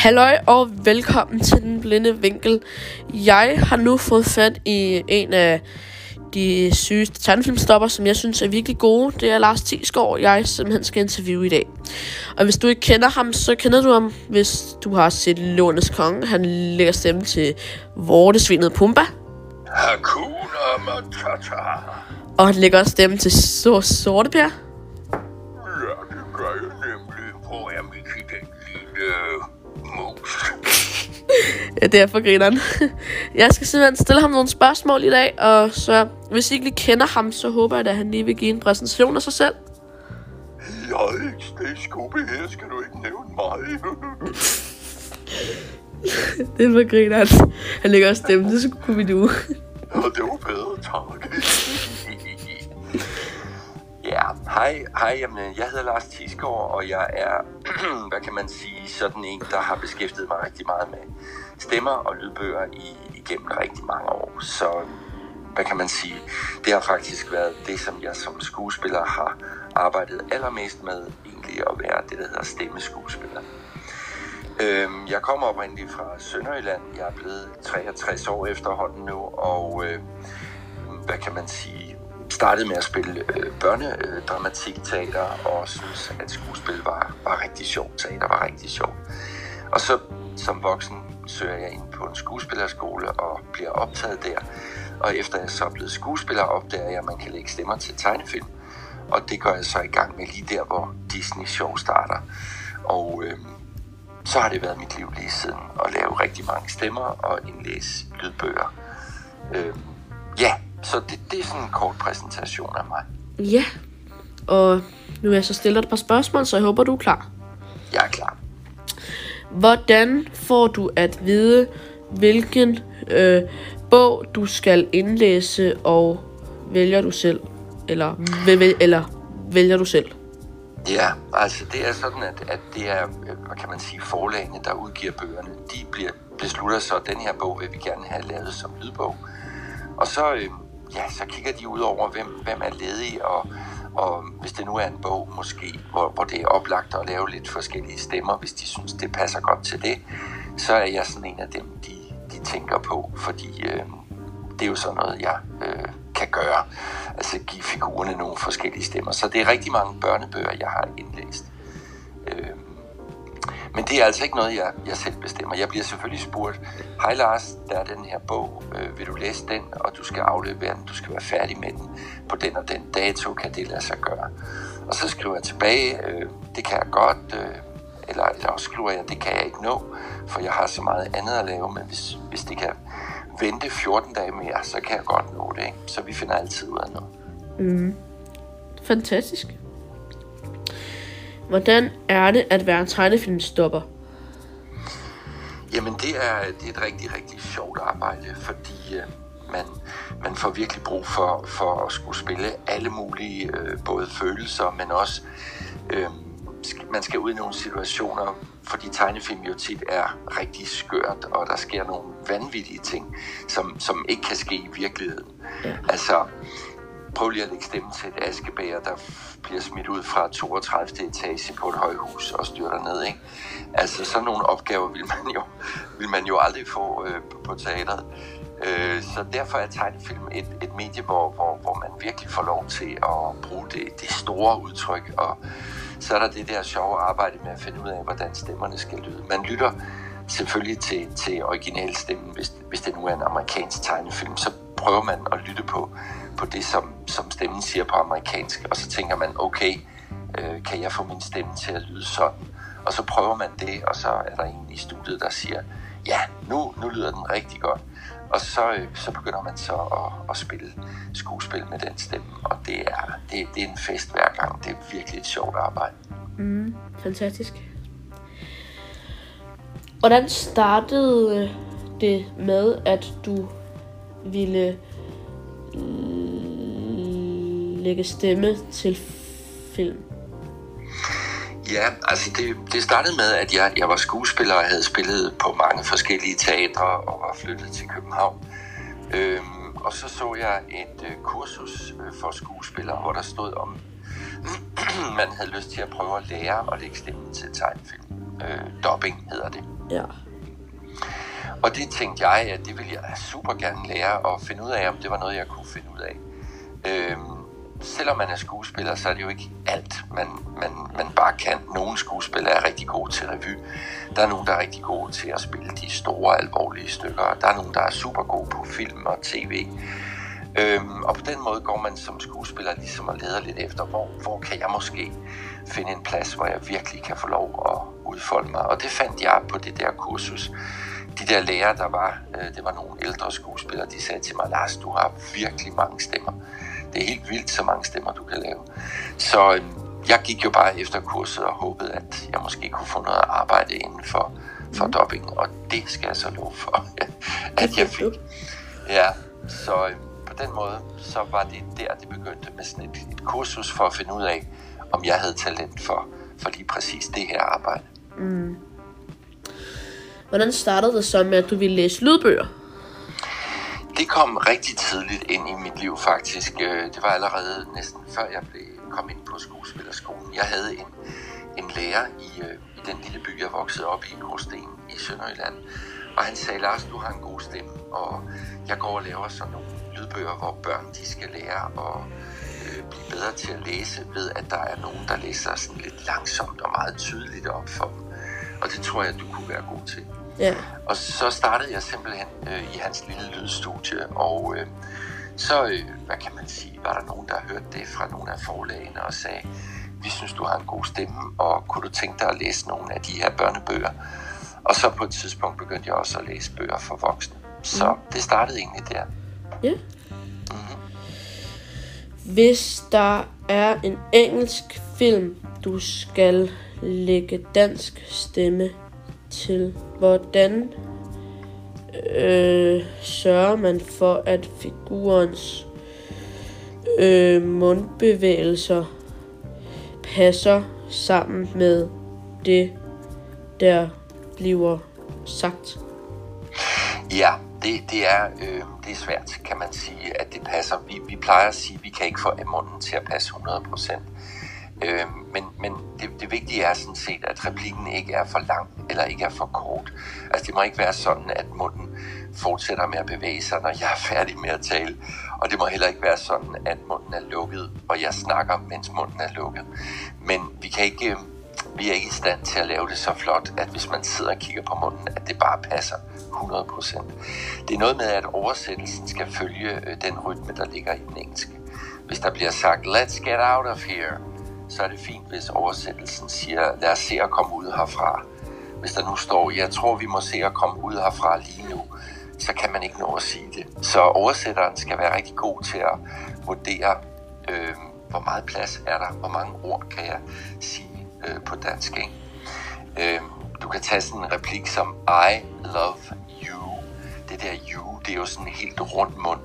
Halløj og velkommen til Den Blinde Vinkel. Jeg har nu fået fat i en af de sygeste tegnefilmstopper, som jeg synes er virkelig gode. Det er Lars Thiesgaard, jeg simpelthen skal interviewe i dag. Og hvis du ikke kender ham, så kender du ham, hvis du har set Lånes Konge. Han lægger stemme til Vortesvinet Pumba. Hakuna Matata. Og han lægger også stemme til Sorte Ja, det er for grineren. Jeg skal simpelthen stille ham nogle spørgsmål i dag, og så hvis I ikke lige kender ham, så håber jeg, at han lige vil give en præsentation af sig selv. Yikes, det er Scooby her, skal du ikke nævne mig. Det er for grineren. Han lægger også stemme til Scooby-Doo. Og det var bedre, tak. Ja, hej, hej, jamen, jeg hedder Lars Tisgaard, og jeg er, hvad kan man sige, sådan en, der har beskæftiget mig rigtig meget med stemmer og lydbøger i, igennem rigtig mange år. Så, hvad kan man sige, det har faktisk været det, som jeg som skuespiller har arbejdet allermest med, egentlig at være det, der hedder stemmeskuespiller. Øhm, jeg kommer oprindeligt fra Sønderjylland. Jeg er blevet 63 år efterhånden nu, og øh, hvad kan man sige, startede med at spille øh, børnedramatikteater, og synes, at skuespil var, var rigtig sjovt. Teater var rigtig sjovt. Og så som voksen søger jeg ind på en skuespillerskole og bliver optaget der. Og efter jeg så er blevet skuespiller, opdager jeg, at man kan lægge stemmer til tegnefilm. Og det gør jeg så i gang med lige der, hvor Disney Show starter. Og øh, så har det været mit liv lige siden at lave rigtig mange stemmer og indlæse lydbøger. Øh, ja, så det, det er sådan en kort præsentation af mig. Ja, og nu vil jeg så stille dig et par spørgsmål, så jeg håber, du er klar. Jeg er klar. Hvordan får du at vide, hvilken øh, bog du skal indlæse, og vælger du selv? Eller, vælger, eller vælger du selv? Ja, altså det er sådan, at, at det er, øh, hvad kan man sige, forlagene, der udgiver bøgerne. De bliver, beslutter så, at den her bog vil vi gerne have lavet som lydbog. Og så, øh, ja, så kigger de ud over, hvem, hvem er ledig, og, og hvis det nu er en bog måske, hvor, hvor det er oplagt at lave lidt forskellige stemmer, hvis de synes, det passer godt til det, så er jeg sådan en af dem, de, de tænker på, fordi øh, det er jo sådan noget, jeg øh, kan gøre. Altså give figurerne nogle forskellige stemmer. Så det er rigtig mange børnebøger, jeg har indlæst. Men det er altså ikke noget, jeg, jeg selv bestemmer. Jeg bliver selvfølgelig spurgt, hej Lars, der er den her bog, øh, vil du læse den, og du skal aflevere den, du skal være færdig med den på den og den dato, kan det lade sig gøre. Og så skriver jeg tilbage, øh, det kan jeg godt, øh, eller, eller også skriver jeg, det kan jeg ikke nå, for jeg har så meget andet at lave, men hvis, hvis det kan vente 14 dage mere, så kan jeg godt nå det. Ikke? Så vi finder altid ud af noget. Mm. Fantastisk. Hvordan er det at være en tegnefilmstopper? Jamen det er, det er et rigtig, rigtig sjovt arbejde, fordi øh, man, man får virkelig brug for, for at skulle spille alle mulige øh, både følelser, men også øh, man skal ud i nogle situationer, fordi tegnefilm jo tit er rigtig skørt, og der sker nogle vanvittige ting, som, som ikke kan ske i virkeligheden. Ja. Altså, prøv lige at lægge stemme til et askebæger, der bliver smidt ud fra 32. etage på et højhus og styrter ned. Ikke? Altså sådan nogle opgaver vil man jo, vil man jo aldrig få øh, på teateret. Øh, så derfor er tegnefilm et, et medie, hvor, hvor, hvor man virkelig får lov til at bruge det, det store udtryk. Og så er der det der sjove arbejde med at finde ud af, hvordan stemmerne skal lyde. Man lytter selvfølgelig til, til originalstemmen, hvis, hvis det nu er en amerikansk tegnefilm, så prøver man at lytte på, på det, som, som stemmen siger på amerikansk, og så tænker man, okay, øh, kan jeg få min stemme til at lyde sådan? Og så prøver man det, og så er der en i studiet, der siger, ja, nu, nu lyder den rigtig godt. Og så, øh, så begynder man så at, at spille skuespil med den stemme, og det er, det, det er en fest hver gang. Det er virkelig et sjovt arbejde. Mm, fantastisk. Hvordan startede det med, at du ville lægge stemme til film? Ja, altså det, det startede med, at jeg, jeg var skuespiller og havde spillet på mange forskellige teatre og var flyttet til København. Øhm, og så så jeg et øh, kursus øh, for skuespillere, hvor der stod om, man havde lyst til at prøve at lære at lægge stemmen til tegnefilm. Øh, dubbing hedder det. Ja. Og det tænkte jeg, at det ville jeg super gerne lære og finde ud af, om det var noget, jeg kunne finde ud af. Øhm, selvom man er skuespiller, så er det jo ikke alt, man, man, man bare kan. Nogle skuespillere er rigtig gode til revy. Der er nogle, der er rigtig gode til at spille de store, alvorlige stykker. Der er nogle, der er super gode på film og tv. Øhm, og på den måde går man som skuespiller ligesom og leder lidt efter, hvor, hvor kan jeg måske finde en plads, hvor jeg virkelig kan få lov at udfolde mig. Og det fandt jeg på det der kursus. De der lærere, der var, øh, det var nogle ældre skuespillere, de sagde til mig, Lars, du har virkelig mange stemmer. Det er helt vildt, så mange stemmer du kan lave. Så øh, jeg gik jo bare efter kurset og håbede, at jeg måske kunne få noget arbejde inden for, for mm. dubbing, og det skal jeg så love for, at jeg fik. Ja, så øh, på den måde, så var det der, det begyndte med sådan et, et kursus for at finde ud af, om jeg havde talent for, for lige præcis det her arbejde. Mm. Hvordan startede det så med, at du ville læse lydbøger? Det kom rigtig tidligt ind i mit liv faktisk. Øh, det var allerede næsten før jeg blev, kom ind på skuespillerskolen. Jeg havde en, en lærer i, øh, i den lille by, jeg voksede op i, Gråsten i Sønderjylland. Og han sagde, Lars, du har en god stemme, og jeg går og laver sådan nogle lydbøger, hvor børn de skal lære at øh, blive bedre til at læse, ved at der er nogen, der læser sådan lidt langsomt og meget tydeligt op for dem. Og det tror jeg, du kunne være god til. Ja. Og så startede jeg simpelthen øh, i hans lille lydstudie, og øh, så, øh, hvad kan man sige, var der nogen, der hørte det fra nogle af forlagene og sagde, vi synes, du har en god stemme, og kunne du tænke dig at læse nogle af de her børnebøger? Og så på et tidspunkt begyndte jeg også at læse bøger for voksne. Så mm. det startede egentlig der. Ja. Mm-hmm. Hvis der er en engelsk film, du skal lægge dansk stemme til, hvordan øh, sørger man for, at figurens øh, mundbevægelser passer sammen med det, der bliver sagt? Ja, det, det, er, øh, det er svært, kan man sige, at det passer. Vi, vi plejer at sige, at vi kan ikke få munden til at passe 100%. Øh, men men det, det vigtige er sådan set, at replikken ikke er for lang eller ikke er for kort. Altså det må ikke være sådan, at munden fortsætter med at bevæge sig, når jeg er færdig med at tale. Og det må heller ikke være sådan, at munden er lukket, og jeg snakker, mens munden er lukket. Men vi kan ikke, øh, vi er ikke i stand til at lave det så flot, at hvis man sidder og kigger på munden, at det bare passer 100%. Det er noget med, at oversættelsen skal følge øh, den rytme, der ligger i den engelske. Hvis der bliver sagt, let's get out of here, så er det fint, hvis oversættelsen siger, lad os se at komme ud herfra. Hvis der nu står, jeg tror, vi må se at komme ud herfra lige nu, så kan man ikke nå at sige det. Så oversætteren skal være rigtig god til at vurdere, øh, hvor meget plads er der, hvor mange ord kan jeg sige øh, på dansk. Ikke? Øh, du kan tage sådan en replik som I love you. Det der you, det er jo sådan en helt rund mund.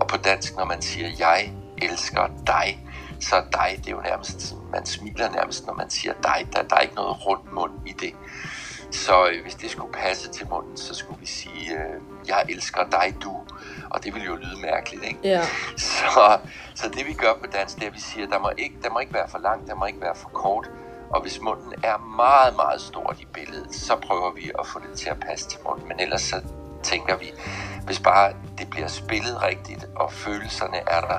Og på dansk, når man siger jeg elsker dig, så dig, det er jo nærmest, man smiler nærmest, når man siger dig. Der, der er ikke noget rundt mund i det. Så øh, hvis det skulle passe til munden, så skulle vi sige, øh, jeg elsker dig, du. Og det ville jo lyde mærkeligt, ikke? Ja. Så, så det vi gør på dansk, det er, at vi siger, der må, ikke, der må ikke være for langt, der må ikke være for kort. Og hvis munden er meget, meget stort i billedet, så prøver vi at få det til at passe til munden. Men ellers så tænker vi, hvis bare det bliver spillet rigtigt, og følelserne er der,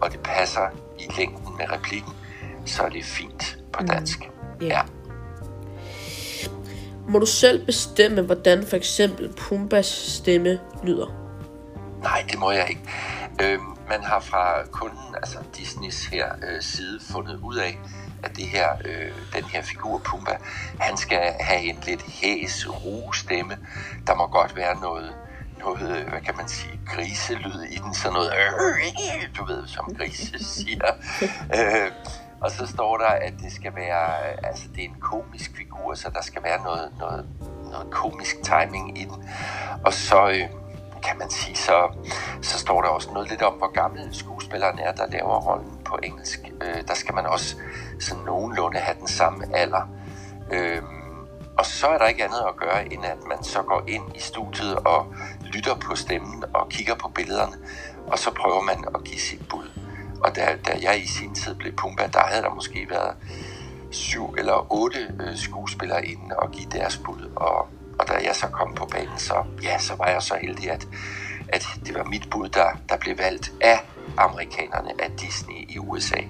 og det passer i længden med replikken, så er det fint på mm. dansk. Mm. Yeah. Ja. Må du selv bestemme, hvordan for eksempel Pumbas stemme lyder? Nej, det må jeg ikke. Øh, man har fra kunden, altså Disneys her øh, side, fundet ud af, at det her, øh, den her figur Pumba, han skal have en lidt hæs, ro stemme. Der må godt være noget noget, hvad kan man sige, griselyd i den, sådan noget, øh, du ved, som grise siger. øh, og så står der, at det skal være, altså det er en komisk figur, så der skal være noget, noget, noget komisk timing i den. Og så øh, kan man sige, så, så står der også noget lidt om, hvor gammel skuespilleren er, der laver rollen på engelsk. Øh, der skal man også sådan nogenlunde have den samme alder. Øh, og så er der ikke andet at gøre, end at man så går ind i studiet og lytter på stemmen og kigger på billederne, og så prøver man at give sit bud. Og da, da jeg i sin tid blev Pumba, der havde der måske været syv eller otte øh, skuespillere inden og give deres bud. Og, og da jeg så kom på banen, så, ja, så var jeg så heldig, at, at det var mit bud, der, der blev valgt af amerikanerne, af Disney i USA.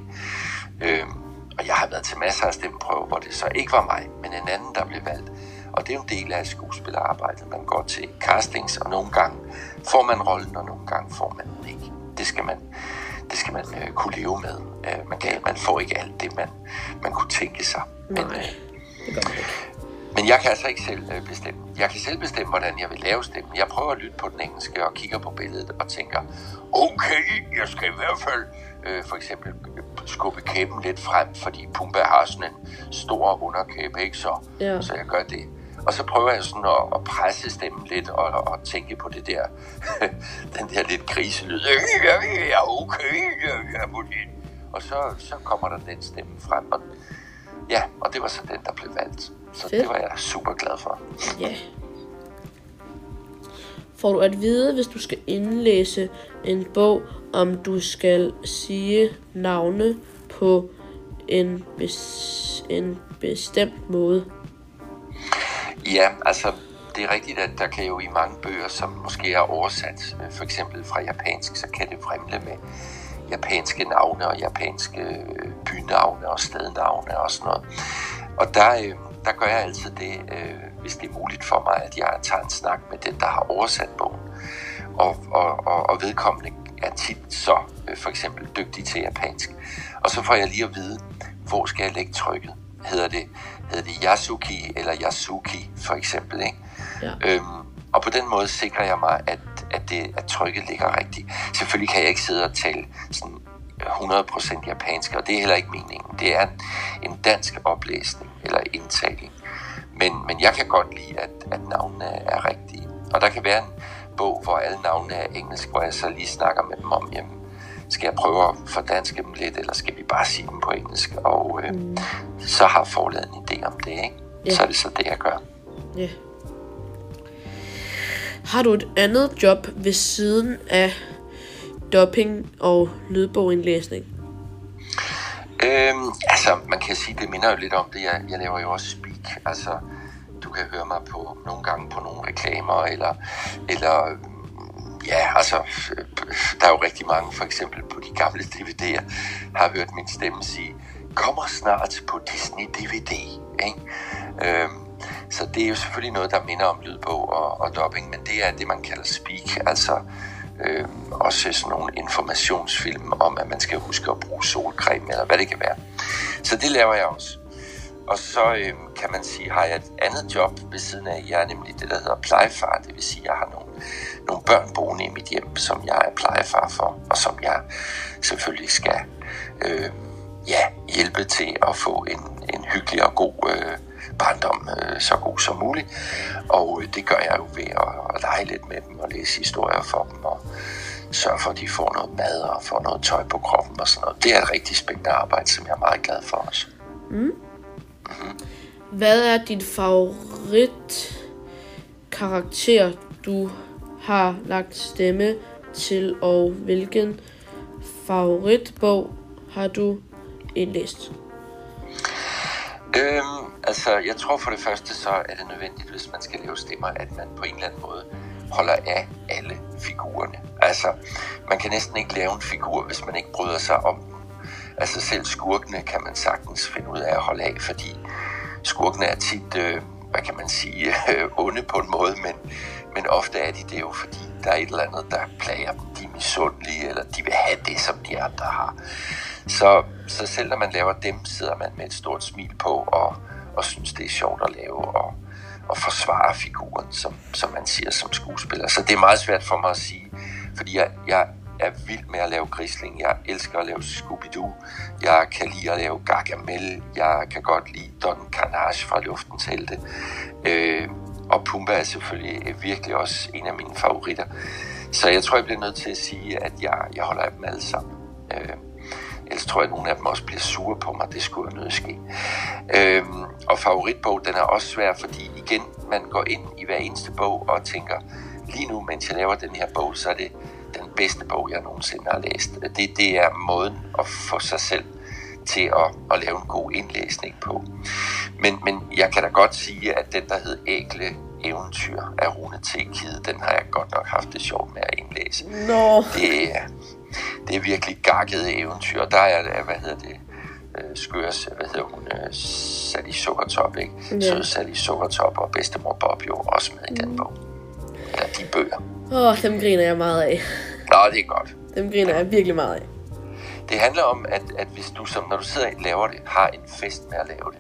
Øhm, og jeg har været til masser af stemmeprøver, hvor det så ikke var mig, men en anden, der blev valgt. Og det er jo en del af skuespillerarbejdet. Man går til castings, og nogle gange får man rollen, og nogle gange får man den ikke. Det skal man, det skal man øh, kunne leve med. Øh, man, kan, man får ikke alt det, man, man kunne tænke sig. Men, Nej, det gør man ikke. Men jeg kan altså ikke selv øh, bestemme. Jeg kan selv bestemme, hvordan jeg vil lave stemmen. Jeg prøver at lytte på den engelske og kigger på billedet og tænker, okay, jeg skal i hvert fald øh, for eksempel skubbe kæben lidt frem, fordi Pumba har sådan en stor underkæbe, ikke? Så, ja. så jeg gør det. Og så prøver jeg sådan at, at presse stemmen lidt og, og tænke på det der, den der lidt kriselyd. Ja, okay, ja, det. Og så, så kommer der den stemme frem. Og, ja, og det var så den, der blev valgt. Så Fedt. det var jeg super glad for. Ja. Får du at vide, hvis du skal indlæse en bog, om du skal sige navne på en, bes, en bestemt måde? Ja, altså det er rigtigt, at der kan jo i mange bøger, som måske er oversat, øh, for eksempel fra japansk, så kan det fremle med japanske navne og japanske øh, bynavne og stednavne og sådan noget. Og der, øh, der gør jeg altid det, hvis det er muligt for mig, at jeg tager en snak med den, der har oversat bogen. Og, og, og, og vedkommende er tit så for eksempel dygtig til japansk. Og så får jeg lige at vide, hvor skal jeg lægge trykket? Hedder det hedder det Yasuki eller Yasuki for eksempel. Ikke? Ja. Øhm, og på den måde sikrer jeg mig, at, at, det, at trykket ligger rigtigt. Selvfølgelig kan jeg ikke sidde og tale sådan 100% japansk, og det er heller ikke meningen. Det er en, dansk oplæsning eller indtaling. Men, men jeg kan godt lide, at, at navnene er rigtige. Og der kan være en bog, hvor alle navnene er engelsk, hvor jeg så lige snakker med dem om, jamen, skal jeg prøve at fordanske dem lidt, eller skal vi bare sige dem på engelsk? Og øh, mm. så har forladet en idé om det, ikke? Yeah. Så er det så det, jeg gør. Ja. Yeah. Har du et andet job ved siden af doping og lydbogindlæsning? Øhm, altså, man kan sige, det minder jo lidt om det. Jeg, jeg laver jo også speak. Altså, du kan høre mig på nogle gange på nogle reklamer, eller, eller Ja, altså, der er jo rigtig mange, for eksempel på de gamle DVD'er, har hørt min stemme sige, kommer snart på Disney DVD. Ikke? Øhm, så det er jo selvfølgelig noget, der minder om lydbog og, og dubbing, men det er det, man kalder speak, altså øhm, også sådan nogle informationsfilm om, at man skal huske at bruge solcreme, eller hvad det kan være. Så det laver jeg også. Og så øh, kan man sige, har jeg et andet job ved siden af. Jeg er nemlig det, der hedder plejefar. Det vil sige, at jeg har nogle, nogle børn boende i mit hjem, som jeg er plejefar for, og som jeg selvfølgelig skal øh, ja, hjælpe til at få en, en hyggelig og god øh, barndom, øh, så god som muligt. Og øh, det gør jeg jo ved at, at lege lidt med dem og læse historier for dem og sørge for, at de får noget mad og får noget tøj på kroppen og sådan noget. Det er et rigtig spændende arbejde, som jeg er meget glad for også. Mm. Hvad er din favorit karakter, du har lagt stemme til, og hvilken favoritbog har du indlæst? Øhm, altså, jeg tror for det første, så er det nødvendigt, hvis man skal lave stemmer, at man på en eller anden måde holder af alle figurerne. Altså, man kan næsten ikke lave en figur, hvis man ikke bryder sig om den. Altså, selv skurkene kan man sagtens finde ud af at holde af, fordi skurkene er tit, øh, hvad kan man sige, øh, onde på en måde, men, men ofte er de det jo, fordi der er et eller andet, der plager dem. De er misundelige, eller de vil have det, som de andre har. Så, så selv når man laver dem, sidder man med et stort smil på og, og synes, det er sjovt at lave og, og forsvare figuren, som, som man siger som skuespiller. Så det er meget svært for mig at sige, fordi jeg, jeg er vild med at lave grisling. Jeg elsker at lave Scooby-Doo. Jeg kan lide at lave Gargamel. Jeg kan godt lide Don Carnage fra Luftens Helte. Øh, og Pumba er selvfølgelig øh, virkelig også en af mine favoritter. Så jeg tror, jeg bliver nødt til at sige, at jeg, jeg holder af dem alle sammen. Øh, ellers tror jeg, at nogle af dem også bliver sure på mig. Det skulle jeg nødt ske. Øh, og favoritbog, den er også svær, fordi igen, man går ind i hver eneste bog og tænker, lige nu, mens jeg laver den her bog, så er det bedste bog, jeg nogensinde har læst. Det, det er måden at få sig selv til at, at lave en god indlæsning på. Men, men jeg kan da godt sige, at den, der hed Ægle Eventyr af Rune T. Kide, den har jeg godt nok haft det sjovt med at indlæse. Nå. Det, er, det er virkelig gakkede eventyr. Der er, hvad hedder det, øh, skøres, hvad hedder hun, øh, Sally Sukkertop, ikke? Ja. Søde Sally Sukkertop og bedstemor Bob jo også med i den bog. Eller de bøger. Åh, oh, dem griner jeg meget af. Nå, det er godt. Dem griner jeg virkelig meget af. Det handler om, at, at hvis du, som når du sidder og laver det, har en fest med at lave det,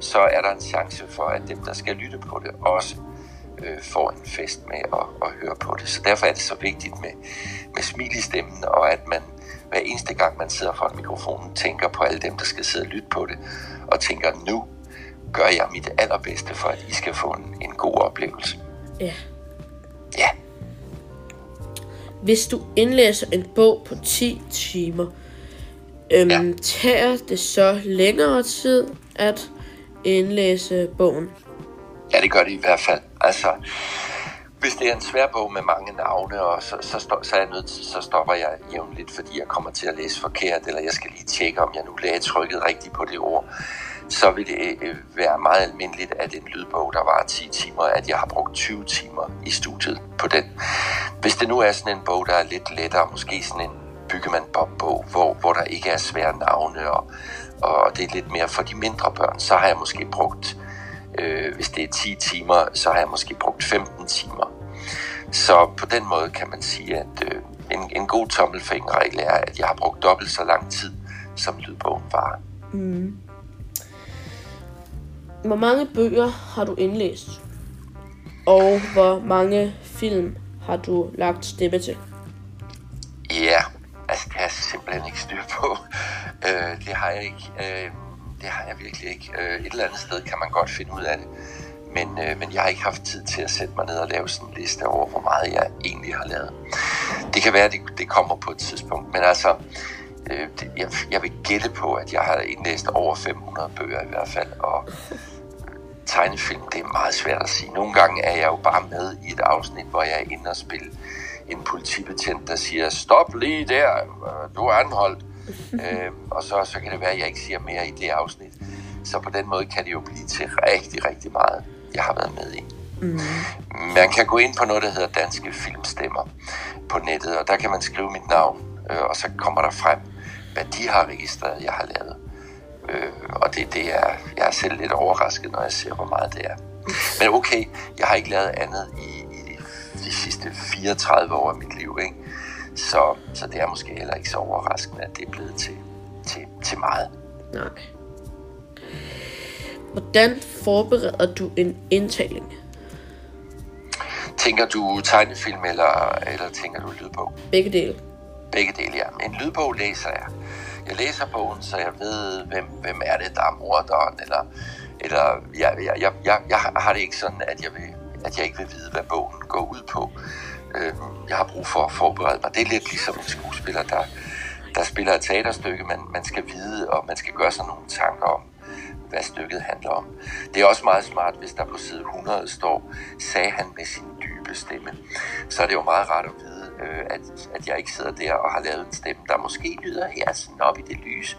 så er der en chance for, at dem, der skal lytte på det, også øh, får en fest med at, at høre på det. Så derfor er det så vigtigt med, med smil i stemmen, og at man hver eneste gang, man sidder foran mikrofonen, tænker på alle dem, der skal sidde og lytte på det, og tænker, nu gør jeg mit allerbedste for, at I skal få en, en god oplevelse. Ja. Ja, Hvis du indlæser en bog på 10 timer, øhm, Ja. tager det så længere tid at indlæse bogen? Ja, det gør det i hvert fald. Altså, hvis det er en svær bog med mange navne, og så, så, så, så, er jeg nødt til, så stopper jeg jævnligt, fordi jeg kommer til at læse forkert, eller jeg skal lige tjekke, om jeg nu lagde trykket rigtigt på det ord. Så vil det øh, være meget almindeligt, at en lydbog, der var 10 timer, at jeg har brugt 20 timer i studiet på den. Hvis det nu er sådan en bog, der er lidt lettere, måske sådan en byggemand Bob-bog, hvor, hvor der ikke er svære navne, og, og det er lidt mere for de mindre børn, så har jeg måske brugt Øh, hvis det er 10 timer, så har jeg måske brugt 15 timer. Så på den måde kan man sige, at øh, en, en god tommelfingerregel er, at jeg har brugt dobbelt så lang tid, som lydbogen var. Mm. Hvor mange bøger har du indlæst? Og hvor mange film har du lagt stemme til? Ja, altså det har jeg simpelthen ikke styr på. Øh, det har jeg ikke. Øh, det har jeg virkelig ikke. Øh, et eller andet sted kan man godt finde ud af det. Men, øh, men jeg har ikke haft tid til at sætte mig ned og lave sådan en liste over, hvor meget jeg egentlig har lavet. Det kan være, at det, det kommer på et tidspunkt. Men altså, øh, det, jeg, jeg vil gætte på, at jeg har indlæst over 500 bøger i hvert fald. Og tegnefilm, det er meget svært at sige. Nogle gange er jeg jo bare med i et afsnit, hvor jeg er inde og spille en politibetjent, der siger, stop lige der, du er anholdt. øhm, og så, så kan det være, at jeg ikke siger mere i det afsnit. Så på den måde kan det jo blive til rigtig, rigtig meget, jeg har været med i. Mm. Man kan gå ind på noget, der hedder Danske Filmstemmer på nettet, og der kan man skrive mit navn, øh, og så kommer der frem, hvad de har registreret, jeg har lavet. Øh, og det, det er, jeg er selv lidt overrasket, når jeg ser, hvor meget det er. Men okay, jeg har ikke lavet andet i, i de, de sidste 34 år af mit liv, ikke? Så, så det er måske heller ikke så overraskende, at det er blevet til, til, til meget. Nej. Hvordan forbereder du en indtaling? Tænker du tegnefilm, eller, eller tænker du lydbog? Begge dele. Begge dele, ja. En lydbog læser jeg. Jeg læser bogen, så jeg ved, hvem, hvem er det, der er morderen, eller, eller jeg, jeg, jeg, jeg, jeg har det ikke sådan, at jeg, vil, at jeg ikke vil vide, hvad bogen går ud på. Øhm, jeg har brug for at forberede mig. Det er lidt ligesom en skuespiller, der, der spiller et teaterstykke. Man, man skal vide, og man skal gøre sig nogle tanker om, hvad stykket handler om. Det er også meget smart, hvis der på side 100 står, sagde han med sin dyr stemme. Så er det jo meget rart at vide, øh, at, at jeg ikke sidder der og har lavet en stemme, der måske lyder her sådan op i det lyse.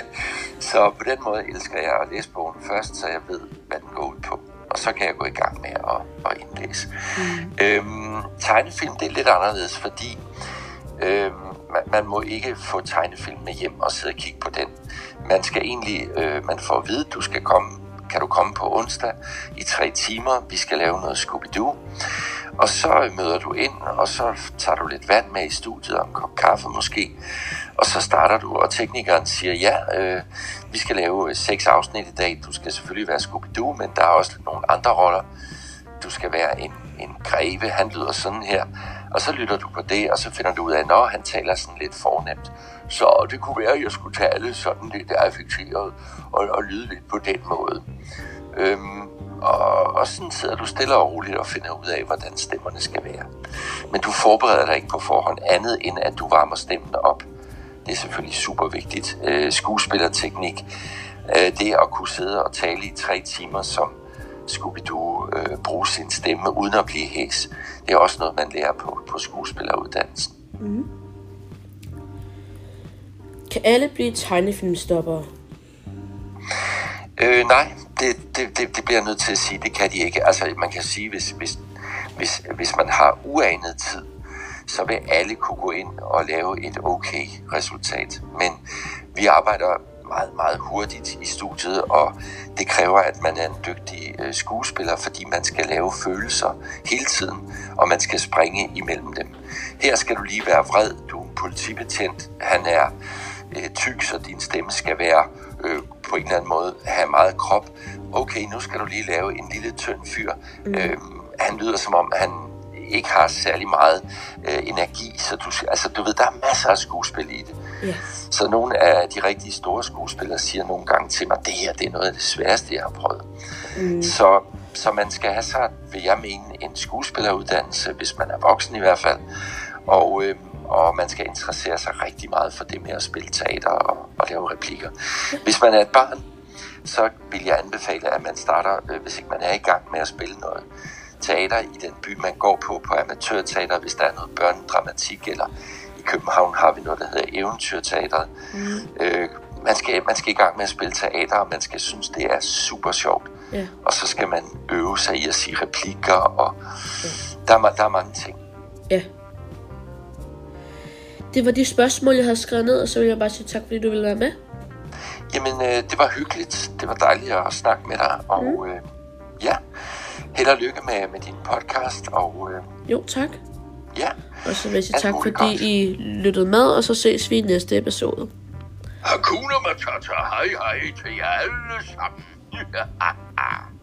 så på den måde elsker jeg at læse bogen først, så jeg ved, hvad den går ud på. Og så kan jeg gå i gang med at, at indlæse. Mm. Øhm, tegnefilm, det er lidt anderledes, fordi øhm, man, man må ikke få tegnefilm med hjem og sidde og kigge på den. Man skal egentlig, øh, man får at vide, du skal komme, kan du komme på onsdag i tre timer, vi skal lave noget Scooby-Doo. Og så møder du ind, og så tager du lidt vand med i studiet og en kop kaffe måske. Og så starter du, og teknikeren siger, ja, øh, vi skal lave øh, seks afsnit i dag. Du skal selvfølgelig være Scooby-Doo, men der er også nogle andre roller. Du skal være en, en greve, han lyder sådan her. Og så lytter du på det, og så finder du ud af, at han taler sådan lidt fornemt. Så det kunne være, at jeg skulle tale sådan lidt affekteret og, og lyde lidt på den måde. Øhm, og, og sådan sidder du stille og roligt og finder ud af, hvordan stemmerne skal være. Men du forbereder dig ikke på forhånd andet, end at du varmer stemmen op. Det er selvfølgelig super vigtigt. Øh, skuespillerteknik. Øh, det at kunne sidde og tale i tre timer, som Scooby-Doo øh, bruge sin stemme uden at blive hæs. Det er også noget, man lærer på, på skuespilleruddannelsen. Kan alle blive tegnefilmstoppere? Øh, nej, det, det, det, det bliver jeg nødt til at sige, det kan de ikke. Altså, man kan sige, hvis, hvis, hvis, hvis man har uanet tid, så vil alle kunne gå ind og lave et okay resultat. Men vi arbejder meget, meget hurtigt i studiet, og det kræver, at man er en dygtig øh, skuespiller, fordi man skal lave følelser hele tiden, og man skal springe imellem dem. Her skal du lige være vred, du er en politibetjent, han er øh, tyk, så din stemme skal være øh, på en eller anden måde, have meget krop. Okay, nu skal du lige lave en lille tynd fyr. Mm. Øh, han lyder som om, han ikke har særlig meget øh, energi, så du, altså, du ved, der er masser af skuespil i det. Yeah. Så nogle af de rigtig store skuespillere siger nogle gange til mig, det her det er noget af det sværeste, jeg har prøvet. Mm. Så, så man skal have så, vil jeg mene, en skuespilleruddannelse, hvis man er voksen i hvert fald. Og, øh, og man skal interessere sig rigtig meget for det med at spille teater og, og lave replikker. Hvis man er et barn, så vil jeg anbefale, at man starter, øh, hvis ikke man er i gang med at spille noget teater i den by, man går på, på amatørteater, hvis der er noget børnedramatik, eller København har vi noget, der hedder Eventyrteateret. Mm. Øh, man, skal, man skal i gang med at spille teater, og man skal synes, det er super sjovt. Yeah. Og så skal man øve sig i at sige replikker, og yeah. der, er, der er mange ting. Ja. Yeah. Det var de spørgsmål, jeg havde skrevet ned, og så vil jeg bare sige tak, fordi du ville være med. Jamen, øh, det var hyggeligt. Det var dejligt at snakke med dig, og mm. øh, ja, held og lykke med, med din podcast. Og, øh, jo, tak. Ja. Og så vil jeg sige tak, fordi godt. I lyttede med, og så ses vi i næste episode. Hakuna Matata, hej hej til jer alle sammen.